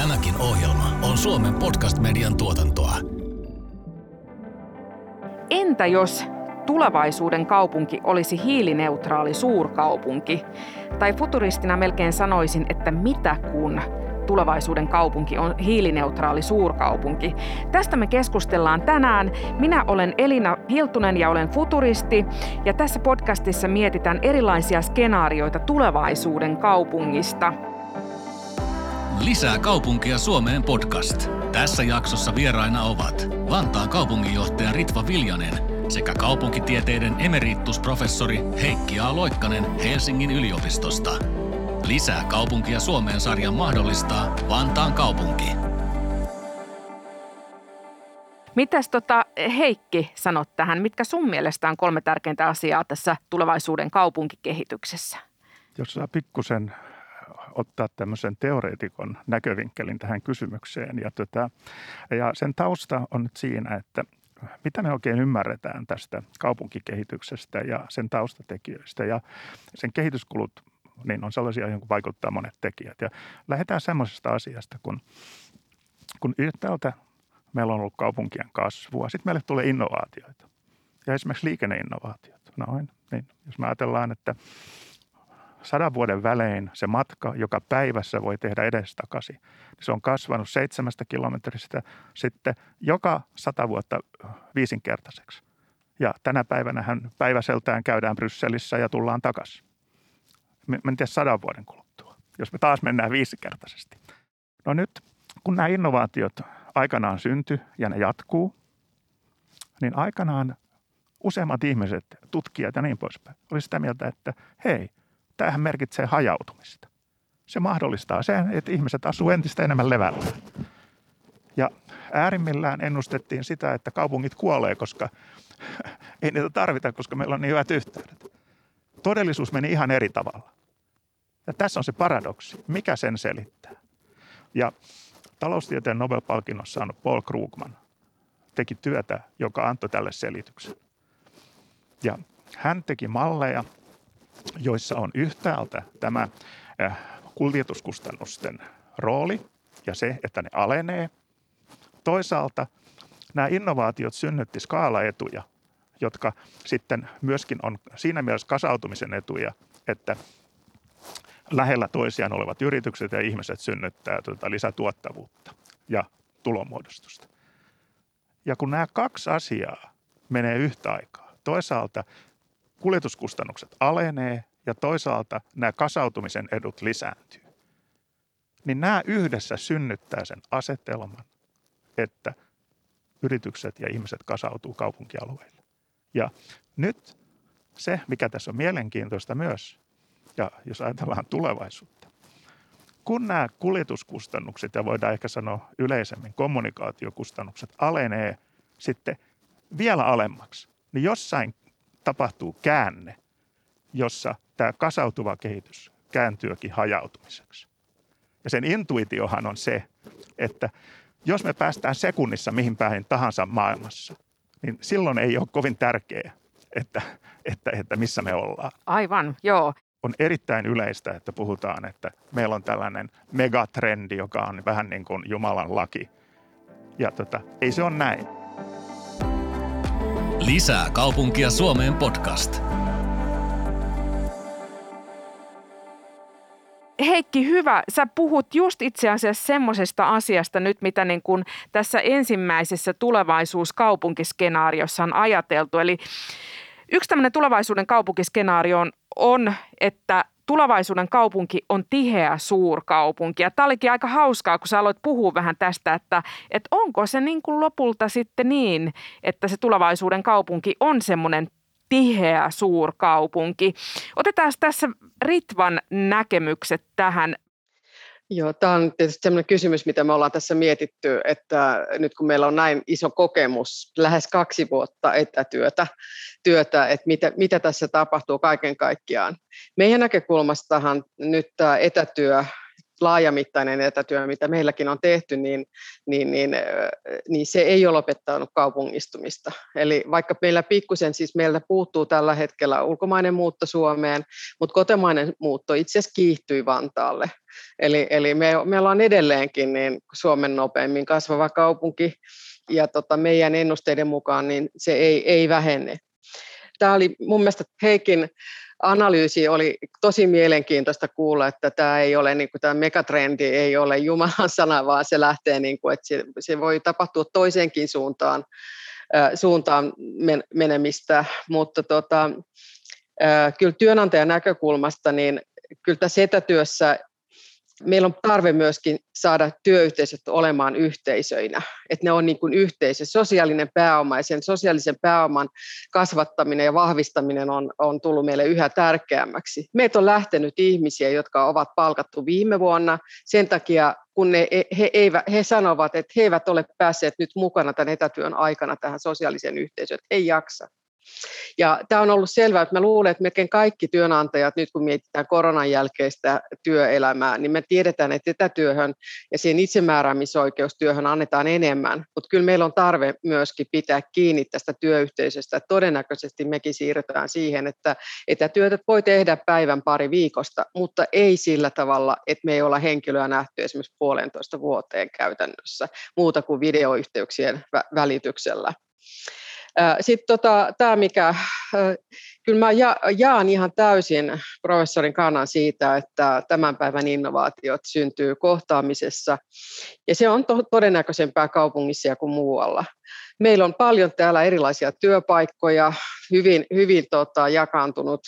Tämäkin ohjelma on Suomen podcast-median tuotantoa. Entä jos tulevaisuuden kaupunki olisi hiilineutraali suurkaupunki? Tai futuristina melkein sanoisin, että mitä kun tulevaisuuden kaupunki on hiilineutraali suurkaupunki. Tästä me keskustellaan tänään. Minä olen Elina Hiltunen ja olen futuristi. Ja tässä podcastissa mietitään erilaisia skenaarioita tulevaisuuden kaupungista. Lisää kaupunkia Suomeen podcast. Tässä jaksossa vieraina ovat Vantaan kaupunginjohtaja Ritva Viljanen sekä kaupunkitieteiden emeritusprofessori Heikki A. Loikkanen Helsingin yliopistosta. Lisää kaupunkia Suomeen sarjan mahdollistaa Vantaan kaupunki. Mitäs tota, Heikki sanot tähän? Mitkä sun mielestä on kolme tärkeintä asiaa tässä tulevaisuuden kaupunkikehityksessä? Jos saa pikkusen ottaa tämmöisen teoreetikon näkövinkkelin tähän kysymykseen. Ja, tota, ja sen tausta on nyt siinä, että mitä me oikein ymmärretään tästä kaupunkikehityksestä ja sen taustatekijöistä. Ja sen kehityskulut niin on sellaisia, joihin vaikuttaa monet tekijät. Ja lähdetään semmoisesta asiasta, kun, kun yhtäältä meillä on ollut kaupunkien kasvua, sitten meille tulee innovaatioita. Ja esimerkiksi liikenneinnovaatiot. Noin, niin jos me ajatellaan, että sadan vuoden välein se matka, joka päivässä voi tehdä edestakaisin, se on kasvanut seitsemästä kilometristä sitten joka sata vuotta viisinkertaiseksi. Ja tänä päivänä hän päiväseltään käydään Brysselissä ja tullaan takaisin. Me, en tiedä sadan vuoden kuluttua, jos me taas mennään viisikertaisesti. No nyt, kun nämä innovaatiot aikanaan synty ja ne jatkuu, niin aikanaan useimmat ihmiset, tutkijat ja niin poispäin, oli sitä mieltä, että hei, tämähän merkitsee hajautumista. Se mahdollistaa sen, että ihmiset asuu entistä enemmän levällä. Ja äärimmillään ennustettiin sitä, että kaupungit kuolee, koska ei niitä tarvita, koska meillä on niin hyvät yhteydet. Todellisuus meni ihan eri tavalla. Ja tässä on se paradoksi. Mikä sen selittää? Ja taloustieteen Nobel-palkinnossa saanut Paul Krugman teki työtä, joka antoi tälle selityksen. Ja hän teki malleja, joissa on yhtäältä tämä äh, kuljetuskustannusten rooli ja se, että ne alenee. Toisaalta nämä innovaatiot synnytti skaalaetuja, jotka sitten myöskin on siinä mielessä kasautumisen etuja, että lähellä toisiaan olevat yritykset ja ihmiset synnyttää tuota lisätuottavuutta ja tulomuodostusta. Ja kun nämä kaksi asiaa menee yhtä aikaa, toisaalta kuljetuskustannukset alenee ja toisaalta nämä kasautumisen edut lisääntyy, niin nämä yhdessä synnyttää sen asetelman, että yritykset ja ihmiset kasautuu kaupunkialueille. Ja nyt se, mikä tässä on mielenkiintoista myös, ja jos ajatellaan tulevaisuutta, kun nämä kuljetuskustannukset ja voidaan ehkä sanoa yleisemmin kommunikaatiokustannukset alenee sitten vielä alemmaksi, niin jossain tapahtuu käänne, jossa tämä kasautuva kehitys kääntyykin hajautumiseksi. Ja sen intuitiohan on se, että jos me päästään sekunnissa mihin päin tahansa maailmassa, niin silloin ei ole kovin tärkeää, että, että, että missä me ollaan. Aivan, joo. On erittäin yleistä, että puhutaan, että meillä on tällainen megatrendi, joka on vähän niin kuin Jumalan laki. Ja tota, ei se ole näin. Lisää kaupunkia Suomeen podcast. Heikki, hyvä. Sä puhut just itse asiassa semmoisesta asiasta nyt, mitä niin kuin tässä ensimmäisessä tulevaisuuskaupunkiskenaariossa on ajateltu. Eli yksi tämmöinen tulevaisuuden kaupunkiskenaario on, on että tulevaisuuden kaupunki on tiheä suurkaupunki. Ja tämä olikin aika hauskaa, kun sä aloit puhua vähän tästä, että, että onko se niin kuin lopulta sitten niin, että se tulevaisuuden kaupunki on semmoinen tiheä suurkaupunki. Otetaan tässä Ritvan näkemykset tähän. Joo, tämä on tietysti sellainen kysymys, mitä me ollaan tässä mietitty, että nyt kun meillä on näin iso kokemus, lähes kaksi vuotta etätyötä, työtä, että mitä, mitä tässä tapahtuu kaiken kaikkiaan. Meidän näkökulmastahan nyt tämä etätyö, laajamittainen etätyö, mitä meilläkin on tehty, niin, niin, niin, niin se ei ole lopettanut kaupungistumista. Eli vaikka meillä pikkusen, siis meiltä puuttuu tällä hetkellä ulkomainen muutto Suomeen, mutta kotimainen muutto itse asiassa kiihtyi Vantaalle – Eli, eli me, me ollaan edelleenkin niin Suomen nopeimmin kasvava kaupunki ja tota, meidän ennusteiden mukaan niin se ei, ei vähene. Tämä oli mun mielestä Heikin analyysi oli tosi mielenkiintoista kuulla, että tämä ei ole niin kuin tämä megatrendi ei ole Jumalan sana, vaan se lähtee niin kuin, että se, se voi tapahtua toiseenkin suuntaan, suuntaan men, menemistä, mutta tota, kyllä työnantajan näkökulmasta niin kyllä tässä etätyössä meillä on tarve myöskin saada työyhteisöt olemaan yhteisöinä, että ne on niin kuin yhteisö, sosiaalinen pääoma ja sen sosiaalisen pääoman kasvattaminen ja vahvistaminen on, on tullut meille yhä tärkeämmäksi. Meitä on lähtenyt ihmisiä, jotka ovat palkattu viime vuonna sen takia, kun ne, he, he, he sanovat, että he eivät ole päässeet nyt mukana tämän etätyön aikana tähän sosiaaliseen yhteisöön, että ei jaksa. Ja tämä on ollut selvää, että mä luulen, että melkein kaikki työnantajat, nyt kun mietitään koronan jälkeistä työelämää, niin me tiedetään, että etätyöhön ja siihen itsemääräämisoikeustyöhön annetaan enemmän, mutta kyllä meillä on tarve myöskin pitää kiinni tästä työyhteisöstä. Todennäköisesti mekin siirrytään siihen, että etätyötä voi tehdä päivän pari viikosta, mutta ei sillä tavalla, että me ei olla henkilöä nähty esimerkiksi puolentoista vuoteen käytännössä, muuta kuin videoyhteyksien välityksellä. Sitten tota, tämä, mikä, kyllä mä jaan ihan täysin professorin kannan siitä, että tämän päivän innovaatiot syntyy kohtaamisessa, ja se on to- todennäköisempää kaupungissa kuin muualla. Meillä on paljon täällä erilaisia työpaikkoja, hyvin, hyvin tota, jakaantunut,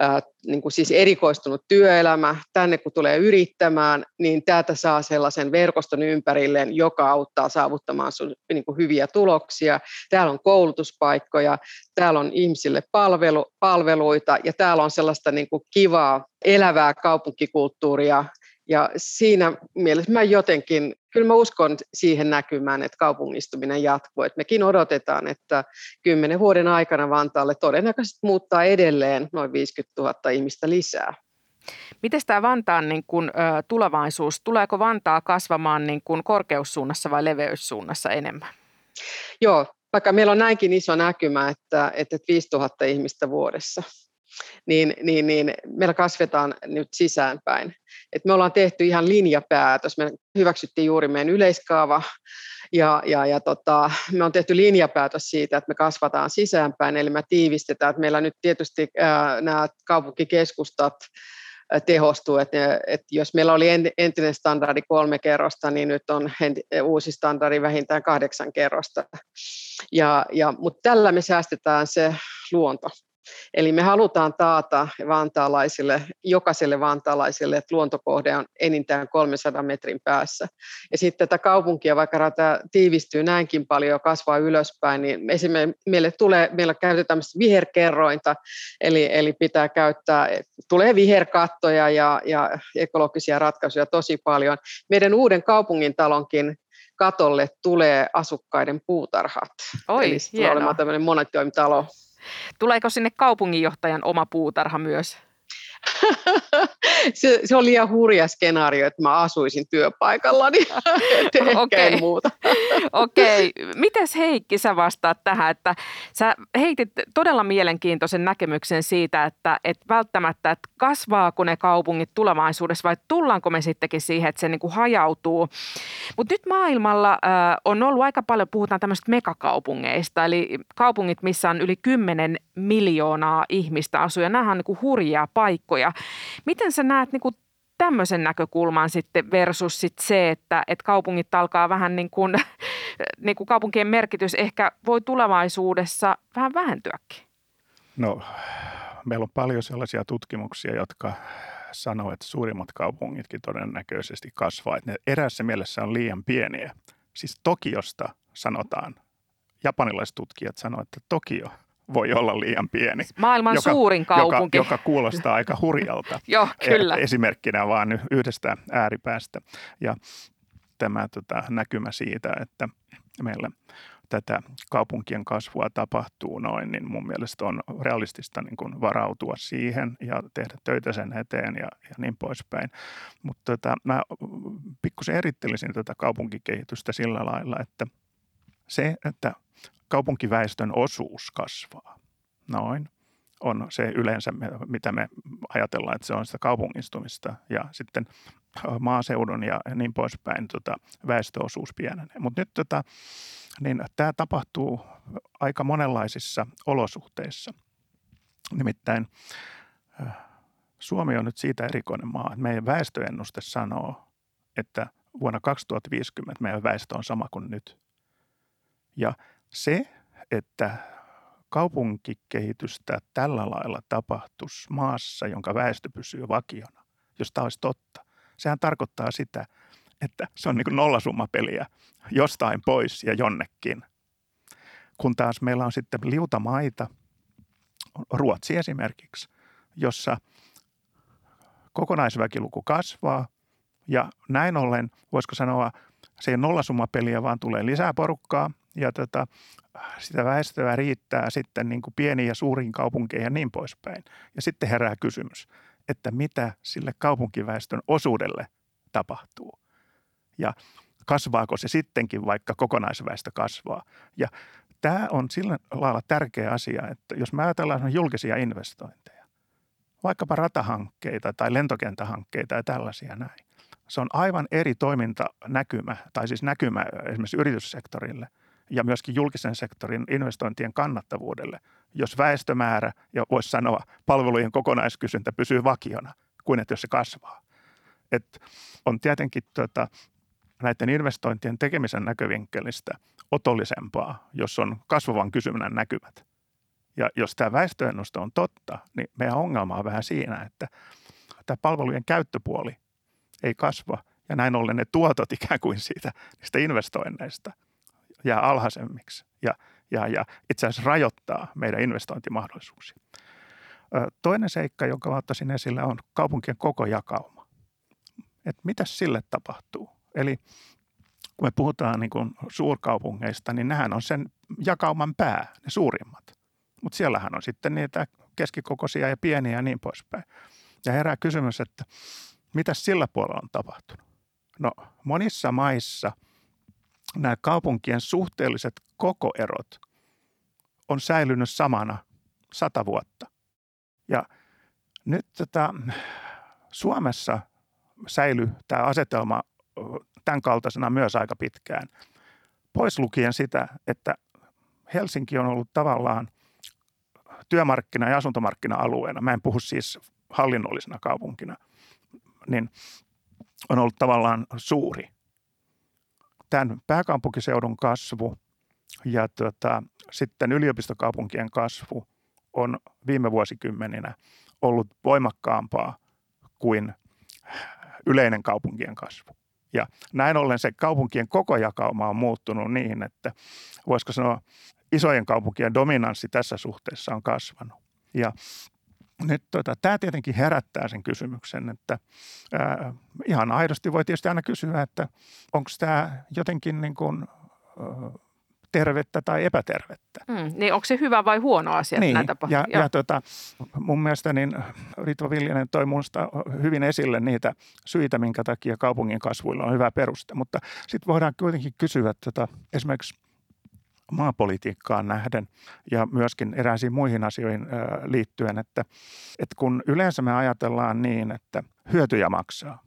ää, niin kuin siis erikoistunut työelämä. Tänne kun tulee yrittämään, niin täältä saa sellaisen verkoston ympärilleen, joka auttaa saavuttamaan sun, niin kuin hyviä tuloksia. Täällä on koulutuspaikkoja, täällä on ihmisille palvelu, palveluita ja täällä on sellaista niin kuin kivaa, elävää kaupunkikulttuuria, ja siinä mielessä mä jotenkin, kyllä mä uskon siihen näkymään, että kaupungistuminen jatkuu. Että mekin odotetaan, että kymmenen vuoden aikana Vantaalle todennäköisesti muuttaa edelleen noin 50 000 ihmistä lisää. Miten tämä Vantaan niin kun, ö, tulevaisuus, tuleeko Vantaa kasvamaan niin kun korkeussuunnassa vai leveyssuunnassa enemmän? Joo, vaikka meillä on näinkin iso näkymä, että, että 5000 ihmistä vuodessa, niin, niin, niin meillä kasvetaan nyt sisäänpäin. Et me ollaan tehty ihan linjapäätös. Me hyväksyttiin juuri meidän yleiskaava ja, ja, ja tota, me on tehty linjapäätös siitä, että me kasvataan sisäänpäin, eli me tiivistetään, että meillä nyt tietysti ää, nämä kaupunkikeskustat tehostuu, että, että jos meillä oli entinen standardi kolme kerrosta, niin nyt on uusi standardi vähintään kahdeksan kerrosta. Ja, ja, mutta tällä me säästetään se luonto. Eli me halutaan taata vantaalaisille, jokaiselle vantaalaiselle, että luontokohde on enintään 300 metrin päässä. Ja sitten tätä kaupunkia, vaikka tämä tiivistyy näinkin paljon ja kasvaa ylöspäin, niin esimerkiksi meille, tulee, meillä käytetään viherkerrointa, eli, eli pitää käyttää, tulee viherkattoja ja, ja ekologisia ratkaisuja tosi paljon. Meidän uuden kaupungin talonkin katolle tulee asukkaiden puutarhat. Oi, Eli se tulee olemaan tämmöinen monitoimitalo. Tuleeko sinne kaupunginjohtajan oma puutarha myös? se, se on liian hurja skenaario, että mä asuisin työpaikallani, ehkä okay. muuta. Okei, okay. mites Heikki sä vastaat tähän, että sä heitit todella mielenkiintoisen näkemyksen siitä, että, että välttämättä, että kasvaako ne kaupungit tulevaisuudessa vai tullaanko me sittenkin siihen, että se niin kuin hajautuu. Mutta nyt maailmalla äh, on ollut aika paljon, puhutaan tämmöistä megakaupungeista, eli kaupungit, missä on yli 10 miljoonaa ihmistä asuja. Nämä on niin kuin hurjia paikkoja. Miten sä näet niin kuin tämmöisen näkökulman sitten versus sit se, että, että kaupungit alkaa vähän niin kuin, niin kuin kaupunkien merkitys ehkä voi tulevaisuudessa vähän vähentyäkin? No, meillä on paljon sellaisia tutkimuksia, jotka sanoo, että suurimmat kaupungitkin todennäköisesti kasvaa. Että ne erässä mielessä on liian pieniä. Siis Tokiosta sanotaan, japanilaiset tutkijat sanoo, että Tokio voi olla liian pieni. Maailman joka, suurin kaupunki. Joka, joka kuulostaa aika hurjalta. Joo, kyllä. Esimerkkinä vaan yhdestä ääripäästä. Ja tämä tota, näkymä siitä, että meillä tätä kaupunkien kasvua tapahtuu noin, niin mun mielestä on realistista niin kuin varautua siihen ja tehdä töitä sen eteen ja, ja niin poispäin. Mutta tota, mä pikkusen erittelisin tätä kaupunkikehitystä sillä lailla, että se, että kaupunkiväestön osuus kasvaa noin, on se yleensä, mitä me ajatellaan, että se on sitä kaupungistumista ja sitten maaseudun ja niin poispäin tota, väestöosuus pienenee. Mutta nyt tota, niin tämä tapahtuu aika monenlaisissa olosuhteissa. Nimittäin Suomi on nyt siitä erikoinen maa, meidän väestöennuste sanoo, että vuonna 2050 meidän väestö on sama kuin nyt. Ja se, että kaupunkikehitystä tällä lailla tapahtuisi maassa, jonka väestö pysyy vakiona, jos tämä olisi totta, sehän tarkoittaa sitä, että se on niin kuin nollasummapeliä jostain pois ja jonnekin. Kun taas meillä on sitten liuta maita, Ruotsi esimerkiksi, jossa kokonaisväkiluku kasvaa ja näin ollen, voisiko sanoa, se ei nollasummapeliä, vaan tulee lisää porukkaa ja tota, sitä väestöä riittää sitten niin kuin pieniin ja suuriin kaupunkeihin ja niin poispäin. Ja sitten herää kysymys, että mitä sille kaupunkiväestön osuudelle tapahtuu. Ja kasvaako se sittenkin, vaikka kokonaisväestö kasvaa. Ja tämä on sillä lailla tärkeä asia, että jos me ajatellaan julkisia investointeja, vaikkapa ratahankkeita tai lentokentähankkeita ja tällaisia näin, se on aivan eri toimintanäkymä, tai siis näkymä esimerkiksi yrityssektorille ja myöskin julkisen sektorin investointien kannattavuudelle, jos väestömäärä ja voisi sanoa palvelujen kokonaiskysyntä pysyy vakiona, kuin että jos se kasvaa. Et on tietenkin tota, näiden investointien tekemisen näkövinkkelistä otollisempaa, jos on kasvavan kysynnän näkymät. Ja jos tämä väestöennuste on totta, niin meidän ongelma on vähän siinä, että tämä palvelujen käyttöpuoli ei kasva ja näin ollen ne tuotot ikään kuin siitä niistä investoinneista jää alhaisemmiksi ja, ja, ja itse asiassa rajoittaa meidän investointimahdollisuuksia. Toinen seikka, jonka ottaisin esille, on kaupunkien koko jakauma. Et mitä sille tapahtuu? Eli kun me puhutaan niin kuin suurkaupungeista, niin nehän on sen jakauman pää, ne suurimmat. Mutta siellähän on sitten niitä keskikokoisia ja pieniä ja niin poispäin. Ja herää kysymys, että mitä sillä puolella on tapahtunut? No monissa maissa nämä kaupunkien suhteelliset kokoerot on säilynyt samana sata vuotta. Ja nyt tätä, Suomessa säilyy tämä asetelma tämän kaltaisena myös aika pitkään. Pois lukien sitä, että Helsinki on ollut tavallaan työmarkkina- ja asuntomarkkina-alueena. Mä en puhu siis hallinnollisena kaupunkina – niin on ollut tavallaan suuri. Tämän pääkaupunkiseudun kasvu ja tota, sitten yliopistokaupunkien kasvu on viime vuosikymmeninä ollut voimakkaampaa kuin yleinen kaupunkien kasvu. Ja näin ollen se kaupunkien koko jakauma on muuttunut niin, että voisiko sanoa isojen kaupunkien dominanssi tässä suhteessa on kasvanut. Ja nyt tota, tämä tietenkin herättää sen kysymyksen, että ää, ihan aidosti voi tietysti aina kysyä, että onko tämä jotenkin niin kuin, tervettä tai epätervettä. Mm, niin onko se hyvä vai huono asia, niin, näitä ja, ja tota, mun mielestä niin Ritva Viljanen toi minusta hyvin esille niitä syitä, minkä takia kaupungin kasvuilla on hyvä peruste. Mutta sitten voidaan kuitenkin kysyä tota, esimerkiksi maapolitiikkaan nähden ja myöskin eräisiin muihin asioihin liittyen, että, että kun yleensä me ajatellaan niin, että hyötyjä maksaa.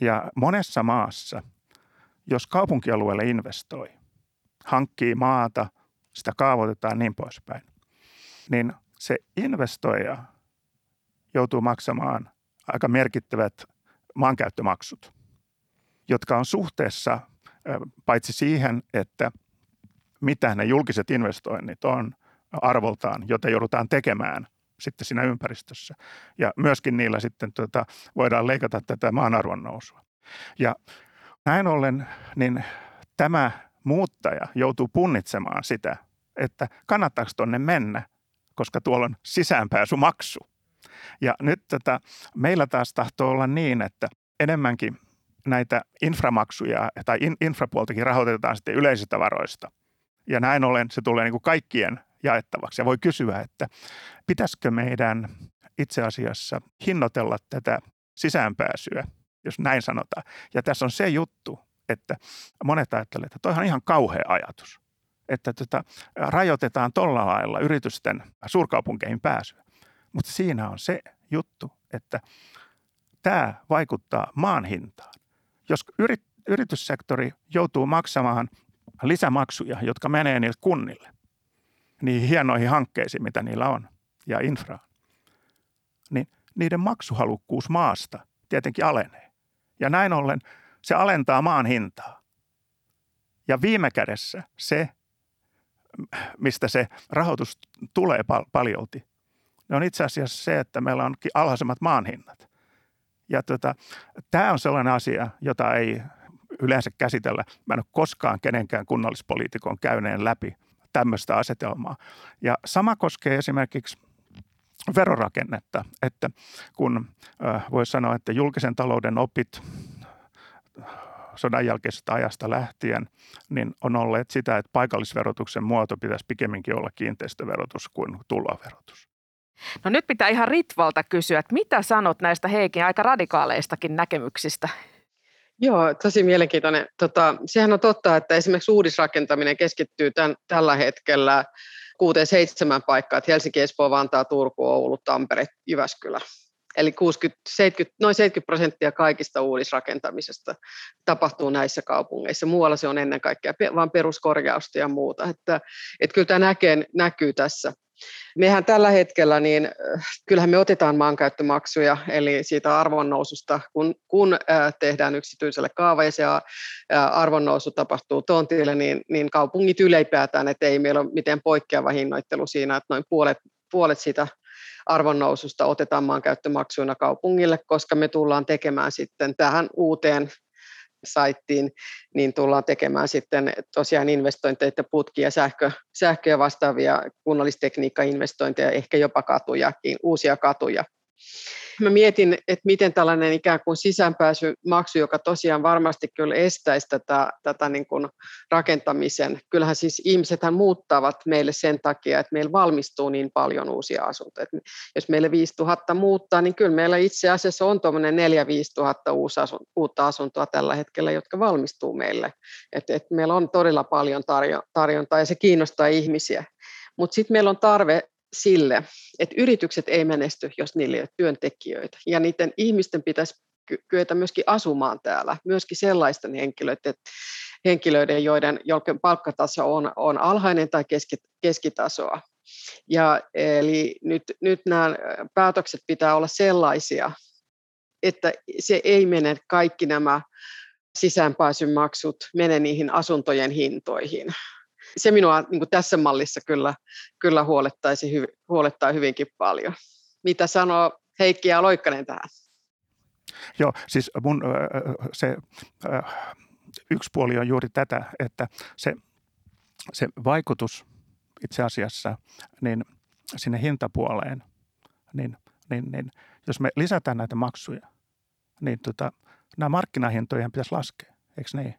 Ja monessa maassa, jos kaupunkialueelle investoi, hankkii maata, sitä kaavoitetaan niin poispäin, niin se investoija joutuu maksamaan aika merkittävät maankäyttömaksut, jotka on suhteessa paitsi siihen, että – mitä ne julkiset investoinnit on arvoltaan, joita joudutaan tekemään sitten siinä ympäristössä. Ja myöskin niillä sitten tuota, voidaan leikata tätä maan arvon nousua. Ja näin ollen niin tämä muuttaja joutuu punnitsemaan sitä, että kannattaako tuonne mennä, koska tuolla on sisäänpääsymaksu. Ja nyt tätä, meillä taas tahtoo olla niin, että enemmänkin näitä inframaksuja tai in, infrapuoltakin rahoitetaan sitten yleisistä varoista – ja näin ollen se tulee niin kuin kaikkien jaettavaksi. Ja voi kysyä, että pitäisikö meidän itse asiassa hinnoitella tätä sisäänpääsyä, jos näin sanotaan. Ja tässä on se juttu, että monet ajattelevat, että toihan on ihan kauhea ajatus. että tota, rajoitetaan tuolla lailla yritysten suurkaupunkeihin pääsyä. Mutta siinä on se juttu, että tämä vaikuttaa maan hintaan. Jos yrit, yrityssektori joutuu maksamaan lisämaksuja, jotka menee niille kunnille, niihin hienoihin hankkeisiin, mitä niillä on, ja infraan, niin niiden maksuhalukkuus maasta tietenkin alenee. Ja näin ollen se alentaa maan hintaa. Ja viime kädessä se, mistä se rahoitus tulee pal- paljolti, on itse asiassa se, että meillä onkin alhaisemmat maanhinnat. Ja tota, tämä on sellainen asia, jota ei yleensä käsitellä. Mä en ole koskaan kenenkään kunnallispoliitikon käyneen läpi tämmöistä asetelmaa. Ja sama koskee esimerkiksi verorakennetta, että kun voisi sanoa, että julkisen talouden opit sodan jälkeisestä ajasta lähtien, niin on olleet sitä, että paikallisverotuksen muoto pitäisi pikemminkin olla kiinteistöverotus kuin tuloverotus. No nyt pitää ihan Ritvalta kysyä, että mitä sanot näistä Heikin aika radikaaleistakin näkemyksistä? Joo, tosi mielenkiintoinen. Tota, sehän on totta, että esimerkiksi uudisrakentaminen keskittyy tämän, tällä hetkellä kuuteen seitsemän paikkaa, että Helsinki, Espoo, Vantaa, Turku, Oulu, Tampere, Jyväskylä. Eli 60, 70, noin 70 prosenttia kaikista uudisrakentamisesta tapahtuu näissä kaupungeissa. Muualla se on ennen kaikkea vain peruskorjausta ja muuta. Että, että kyllä tämä näkee, näkyy tässä. Mehän tällä hetkellä, niin kyllähän me otetaan maankäyttömaksuja, eli siitä arvonnoususta, kun, kun tehdään yksityiselle kaava ja se arvonnousu tapahtuu tontille, niin, niin kaupungit ylipäätään, että ei meillä ole mitään poikkeava hinnoittelu siinä, että noin puolet, puolet siitä arvonnoususta otetaan maankäyttömaksuina kaupungille, koska me tullaan tekemään sitten tähän uuteen saittiin, niin tullaan tekemään sitten tosiaan investointeja, putkia, sähkö, sähkö ja vastaavia kunnallistekniikka-investointeja, ehkä jopa katujakin, uusia katuja Mä mietin, että miten tällainen ikään kuin sisäänpääsymaksu, joka tosiaan varmasti kyllä estäisi tätä, tätä niin kuin rakentamisen. Kyllähän siis ihmisethän muuttavat meille sen takia, että meillä valmistuu niin paljon uusia asuntoja. Jos meille 5000 muuttaa, niin kyllä meillä itse asiassa on tuommoinen 4 5000 uutta asuntoa tällä hetkellä, jotka valmistuu meille. että että meillä on todella paljon tarjo, tarjontaa ja se kiinnostaa ihmisiä. Mutta sitten meillä on tarve sille, että yritykset ei menesty, jos niillä ei ole työntekijöitä. Ja niiden ihmisten pitäisi kyetä myöskin asumaan täällä, myöskin sellaisten henkilöiden, henkilöiden joiden, joiden palkkataso on, on alhainen tai keski, keskitasoa. Ja eli nyt, nyt nämä päätökset pitää olla sellaisia, että se ei mene kaikki nämä sisäänpääsymaksut mene niihin asuntojen hintoihin, se minua niin kuin tässä mallissa kyllä, kyllä huolettaisi, huolettaa hyvinkin paljon. Mitä sanoo Heikki ja Loikkanen tähän? Joo, siis mun se yksi puoli on juuri tätä, että se, se vaikutus itse asiassa niin sinne hintapuoleen, niin, niin, niin jos me lisätään näitä maksuja, niin tota, nämä markkinahintojen pitäisi laskea, eikö niin?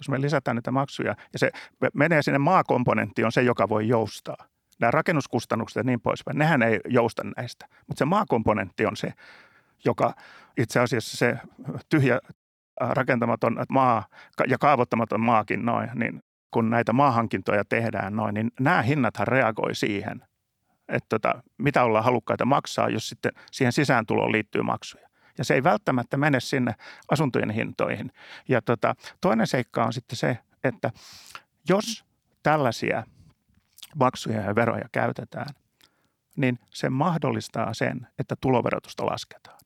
Jos me lisätään niitä maksuja, ja se menee sinne maakomponentti on se, joka voi joustaa. Nämä rakennuskustannukset ja niin poispäin, nehän ei jousta näistä, mutta se maakomponentti on se, joka itse asiassa se tyhjä rakentamaton maa ja kaavoittamaton maakin noin, niin kun näitä maahankintoja tehdään noin, niin nämä hinnathan reagoi siihen, että tota, mitä ollaan halukkaita maksaa, jos sitten siihen sisääntuloon liittyy maksuja ja se ei välttämättä mene sinne asuntojen hintoihin. Ja tota, toinen seikka on sitten se, että jos tällaisia maksuja ja veroja käytetään, niin se mahdollistaa sen, että tuloverotusta lasketaan.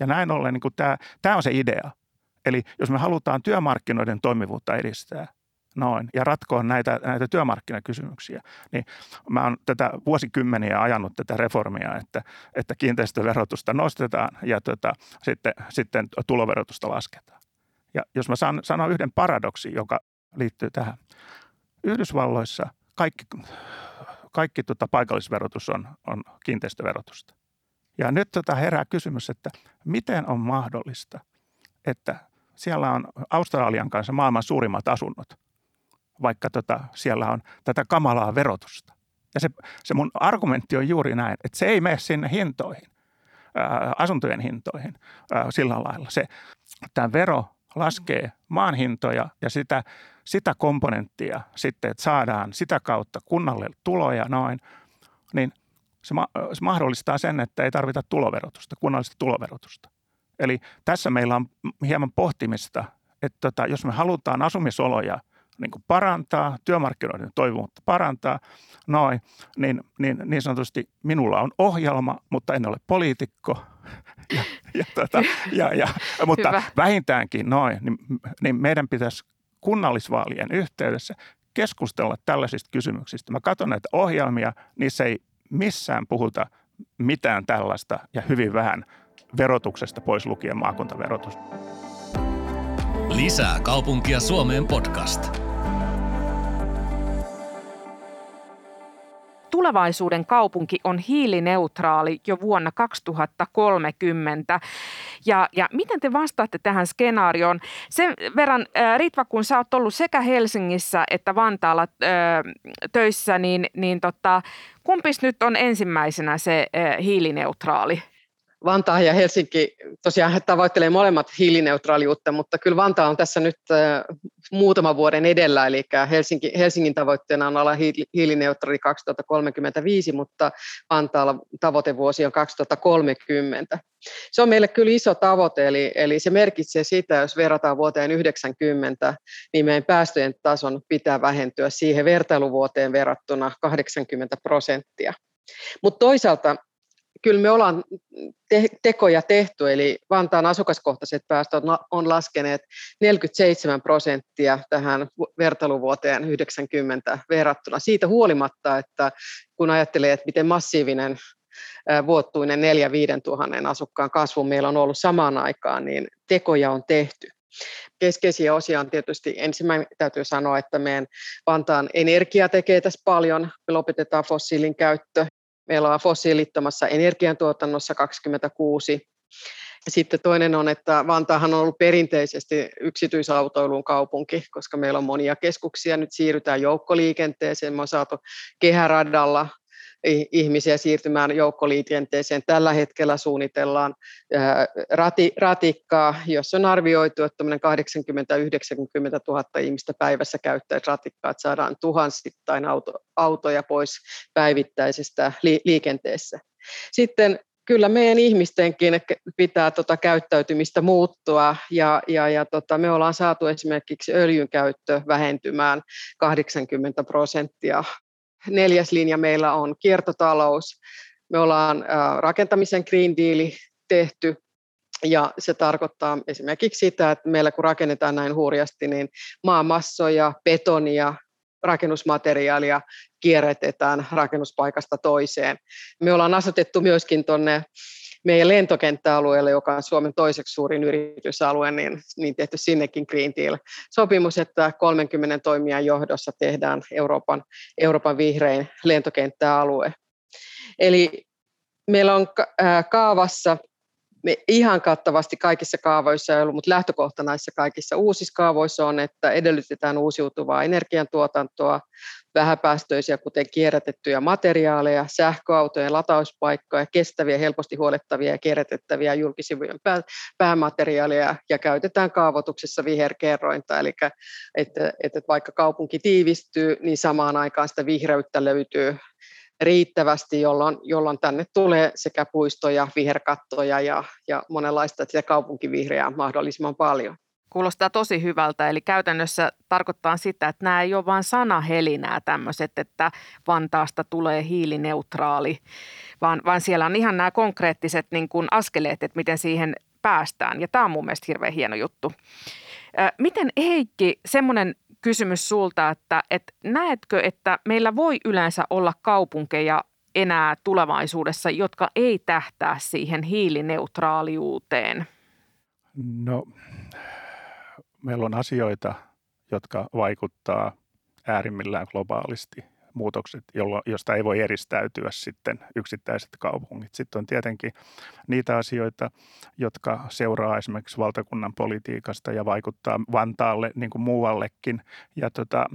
Ja näin ollen niin tämä, tämä on se idea. Eli jos me halutaan työmarkkinoiden toimivuutta edistää, noin, ja ratkoa näitä, näitä työmarkkinakysymyksiä. Niin mä oon tätä vuosikymmeniä ajanut tätä reformia, että, että kiinteistöverotusta nostetaan ja tota, sitten, sitten tuloverotusta lasketaan. Ja jos mä san, sanon yhden paradoksin, joka liittyy tähän. Yhdysvalloissa kaikki, kaikki tota paikallisverotus on, on kiinteistöverotusta. Ja nyt tota herää kysymys, että miten on mahdollista, että siellä on Australian kanssa maailman suurimmat asunnot – vaikka tota, siellä on tätä kamalaa verotusta. Ja se, se mun argumentti on juuri näin, että se ei mene sinne hintoihin, ää, asuntojen hintoihin ää, sillä lailla. Se, tämä vero laskee maan hintoja ja sitä, sitä komponenttia sitten, että saadaan sitä kautta kunnalle tuloja noin, niin se, ma- se mahdollistaa sen, että ei tarvita tuloverotusta, kunnallista tuloverotusta. Eli tässä meillä on hieman pohtimista, että tota, jos me halutaan asumisoloja niin kuin parantaa, työmarkkinoiden toivomuutta parantaa, noin, niin, niin, niin sanotusti minulla on ohjelma, mutta en ole poliitikko. ja, ja, tota, ja, ja, mutta Hyvä. vähintäänkin noin, niin, niin meidän pitäisi kunnallisvaalien yhteydessä keskustella tällaisista kysymyksistä. Mä katson näitä ohjelmia, niissä ei missään puhuta mitään tällaista ja hyvin vähän verotuksesta pois lukien maakuntaverotus. Lisää kaupunkia Suomeen podcast. Tulevaisuuden kaupunki on hiilineutraali jo vuonna 2030. Ja, ja miten te vastaatte tähän skenaarioon? Sen verran, äh, Ritva, kun sä oot ollut sekä Helsingissä että Vantaalla äh, töissä, niin, niin tota, kumpis nyt on ensimmäisenä se äh, hiilineutraali? Vantaa ja Helsinki tosiaan tavoittelee molemmat hiilineutraaliutta, mutta kyllä Vantaa on tässä nyt muutaman vuoden edellä, eli Helsinki, Helsingin tavoitteena on olla hiilineutraali 2035, mutta Vantaalla tavoitevuosi on 2030. Se on meille kyllä iso tavoite, eli, eli se merkitsee sitä, jos verrataan vuoteen 90, niin meidän päästöjen tason pitää vähentyä siihen vertailuvuoteen verrattuna 80 prosenttia. Mutta toisaalta kyllä me ollaan te- tekoja tehty, eli Vantaan asukaskohtaiset päästöt on laskeneet 47 prosenttia tähän vertailuvuoteen 90 verrattuna. Siitä huolimatta, että kun ajattelee, että miten massiivinen vuotuinen 4-5 tuhannen asukkaan kasvu meillä on ollut samaan aikaan, niin tekoja on tehty. Keskeisiä osia on tietysti, ensimmäinen täytyy sanoa, että meidän Vantaan energia tekee tässä paljon, me lopetetaan fossiilin käyttö, Meillä on fossiilittomassa energiantuotannossa 26. Sitten toinen on, että Vantaahan on ollut perinteisesti yksityisautoilun kaupunki, koska meillä on monia keskuksia. Nyt siirrytään joukkoliikenteeseen. Me on saatu kehäradalla ihmisiä siirtymään joukkoliikenteeseen. Tällä hetkellä suunnitellaan rati, ratikkaa, jossa on arvioitu, että 80-90 000 ihmistä päivässä käyttäisi ratikkaa, että saadaan tuhansittain auto, autoja pois päivittäisestä li, liikenteessä. Sitten kyllä meidän ihmistenkin pitää tota käyttäytymistä muuttua ja, ja, ja tota, me ollaan saatu esimerkiksi öljyn käyttö vähentymään 80 prosenttia Neljäs linja meillä on kiertotalous. Me ollaan rakentamisen Green Deal tehty ja se tarkoittaa esimerkiksi sitä, että meillä kun rakennetaan näin hurjasti, niin maamassoja, betonia, rakennusmateriaalia kierrätetään rakennuspaikasta toiseen. Me ollaan asetettu myöskin tuonne meidän lentokenttäalueelle, joka on Suomen toiseksi suurin yritysalue, niin, niin tehty sinnekin Green Deal-sopimus, että 30 toimijan johdossa tehdään Euroopan, Euroopan vihrein lentokenttäalue. Eli meillä on kaavassa me ihan kattavasti kaikissa kaavoissa ei ollut, mutta lähtökohta näissä kaikissa uusissa kaavoissa on, että edellytetään uusiutuvaa energiantuotantoa, vähäpäästöisiä, kuten kierrätettyjä materiaaleja, sähköautojen latauspaikkoja, kestäviä, helposti huolettavia ja kierrätettäviä julkisivujen päämateriaaleja ja käytetään kaavoituksessa viherkerrointa, eli että, että vaikka kaupunki tiivistyy, niin samaan aikaan sitä vihreyttä löytyy riittävästi, jolloin, jolloin tänne tulee sekä puistoja, viherkattoja ja, ja monenlaista sitä kaupunkivihreää mahdollisimman paljon. Kuulostaa tosi hyvältä, eli käytännössä tarkoittaa sitä, että nämä ei ole vain sanahelinää tämmöiset, että Vantaasta tulee hiilineutraali, vaan, vaan siellä on ihan nämä konkreettiset niin kuin askeleet, että miten siihen päästään. Ja tämä on mun mielestä hirveän hieno juttu. Miten Heikki, semmoinen kysymys sulta, että, että näetkö, että meillä voi yleensä olla kaupunkeja enää tulevaisuudessa, jotka ei tähtää siihen hiilineutraaliuteen? No, meillä on asioita, jotka vaikuttaa äärimmillään globaalisti – muutokset, jollo, josta ei voi eristäytyä sitten yksittäiset kaupungit. Sitten on tietenkin niitä asioita, jotka seuraa esimerkiksi valtakunnan politiikasta ja vaikuttaa Vantaalle niin kuin muuallekin. Ja tota,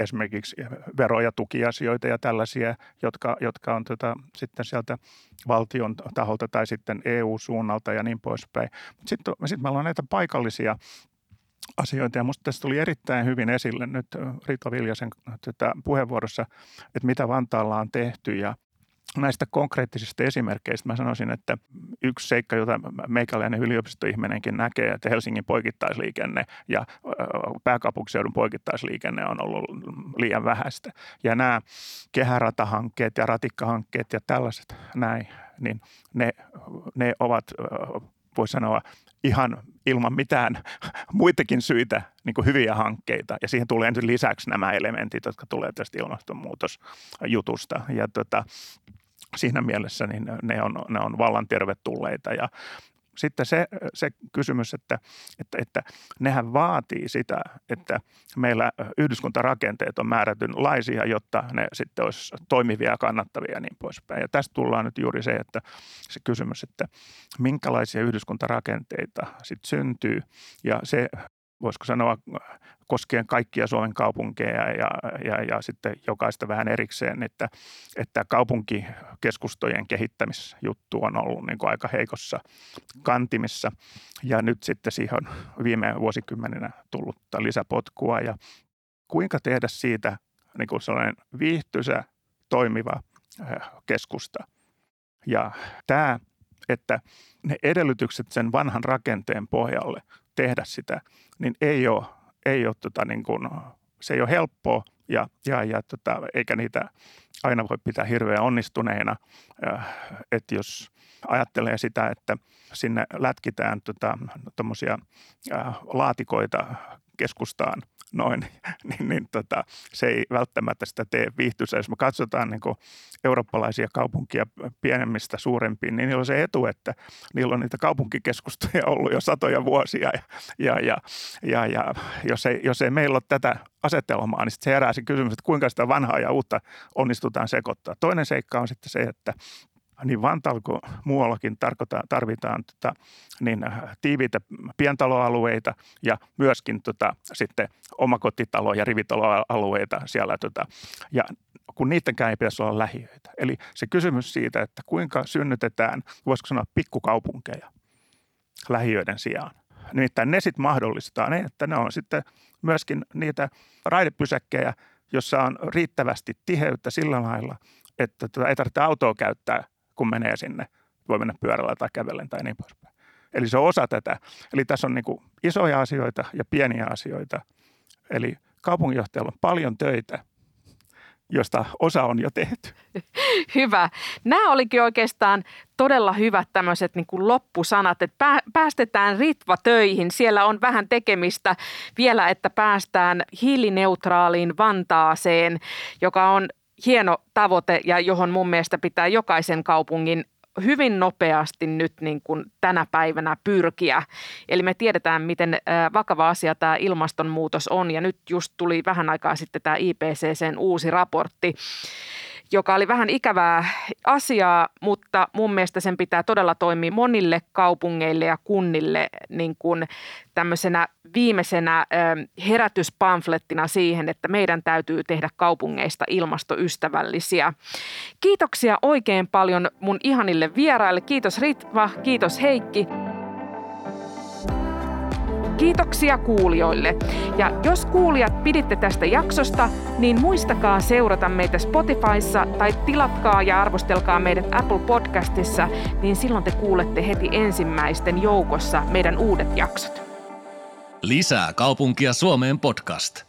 esimerkiksi vero- ja tukiasioita ja tällaisia, jotka, jotka on tota, sitten sieltä valtion taholta tai sitten EU-suunnalta ja niin poispäin. Sitten sit meillä on näitä paikallisia asioita. Ja minusta tässä tuli erittäin hyvin esille nyt Rito Viljasen puheenvuorossa, että mitä Vantaalla on tehty ja näistä konkreettisista esimerkkeistä mä sanoisin, että yksi seikka, jota meikäläinen yliopistoihminenkin näkee, että Helsingin poikittaisliikenne ja pääkaupunkiseudun poikittaisliikenne on ollut liian vähäistä. Ja nämä kehäratahankkeet ja ratikkahankkeet ja tällaiset näin, niin ne, ne ovat, voisi sanoa, ihan ilman mitään muitakin syitä niin kuin hyviä hankkeita. Ja siihen tulee ensin lisäksi nämä elementit, jotka tulee tästä ilmastonmuutosjutusta. Ja tota, siinä mielessä niin ne, on, ne on vallan tervetulleita. Ja sitten se, se kysymys, että, että, että nehän vaatii sitä, että meillä yhdyskuntarakenteet on määrätynlaisia, jotta ne sitten olisi toimivia ja kannattavia ja niin poispäin. Ja tästä tullaan nyt juuri se, että se kysymys, että minkälaisia yhdyskuntarakenteita sitten syntyy ja se voisiko sanoa koskien kaikkia Suomen kaupunkeja ja, ja, ja sitten jokaista vähän erikseen, että, että kaupunkikeskustojen kehittämisjuttu on ollut niin kuin aika heikossa kantimissa ja nyt sitten siihen on viime vuosikymmeninä tullut lisäpotkua ja kuinka tehdä siitä niin kuin sellainen viihtyisä, toimiva äh, keskusta. Ja tämä, että ne edellytykset sen vanhan rakenteen pohjalle tehdä sitä, niin ei ole, ei ole tota niin kuin, se ei ole helppoa ja, ja, ja tota, eikä niitä aina voi pitää hirveän onnistuneina. Että jos ajattelee sitä, että sinne lätkitään tuommoisia tota, laatikoita keskustaan – noin, niin, niin tota, se ei välttämättä sitä tee viihtyisä. Jos me katsotaan niin eurooppalaisia kaupunkia pienemmistä suurempiin, niin niillä on se etu, että niillä on niitä kaupunkikeskustoja ollut jo satoja vuosia. Ja, ja, ja, ja, ja jos, ei, jos ei meillä ole tätä asetelmaa, niin se herää se kysymys, että kuinka sitä vanhaa ja uutta onnistutaan sekoittaa. Toinen seikka on sitten se, että niin Vantaalla kuin muuallakin tarvitaan tota, niin äh, tiiviitä pientaloalueita ja myöskin tota, sitten omakotitalo- ja rivitaloalueita siellä. Tota, ja kun niidenkään ei pitäisi olla lähiöitä. Eli se kysymys siitä, että kuinka synnytetään, voisiko sanoa pikkukaupunkeja lähiöiden sijaan. Nimittäin ne sitten mahdollistaa ne, että ne on sitten myöskin niitä raidepysäkkejä, jossa on riittävästi tiheyttä sillä lailla, että tota, ei tarvitse autoa käyttää kun menee sinne. Voi mennä pyörällä tai kävellen tai niin poispäin. Eli se on osa tätä. Eli tässä on niin kuin isoja asioita ja pieniä asioita. Eli kaupunginjohtajalla on paljon töitä, josta osa on jo tehty. Hyvä. Nämä olikin oikeastaan todella hyvät tämmöiset niin kuin loppusanat, että päästetään Ritva töihin. Siellä on vähän tekemistä vielä, että päästään hiilineutraaliin Vantaaseen, joka on hieno tavoite ja johon mun mielestä pitää jokaisen kaupungin hyvin nopeasti nyt niin kuin tänä päivänä pyrkiä. Eli me tiedetään, miten vakava asia tämä ilmastonmuutos on ja nyt just tuli vähän aikaa sitten tämä IPCCn uusi raportti, joka oli vähän ikävää asiaa, mutta mun mielestä sen pitää todella toimia monille kaupungeille ja kunnille niin kuin tämmöisenä viimeisenä herätyspamflettina siihen, että meidän täytyy tehdä kaupungeista ilmastoystävällisiä. Kiitoksia oikein paljon mun ihanille vieraille. Kiitos Ritva, kiitos Heikki. Kiitoksia kuulijoille. Ja jos kuulijat piditte tästä jaksosta, niin muistakaa seurata meitä Spotifyssa tai tilatkaa ja arvostelkaa meidät Apple Podcastissa, niin silloin te kuulette heti ensimmäisten joukossa meidän uudet jaksot. Lisää kaupunkia Suomeen podcast.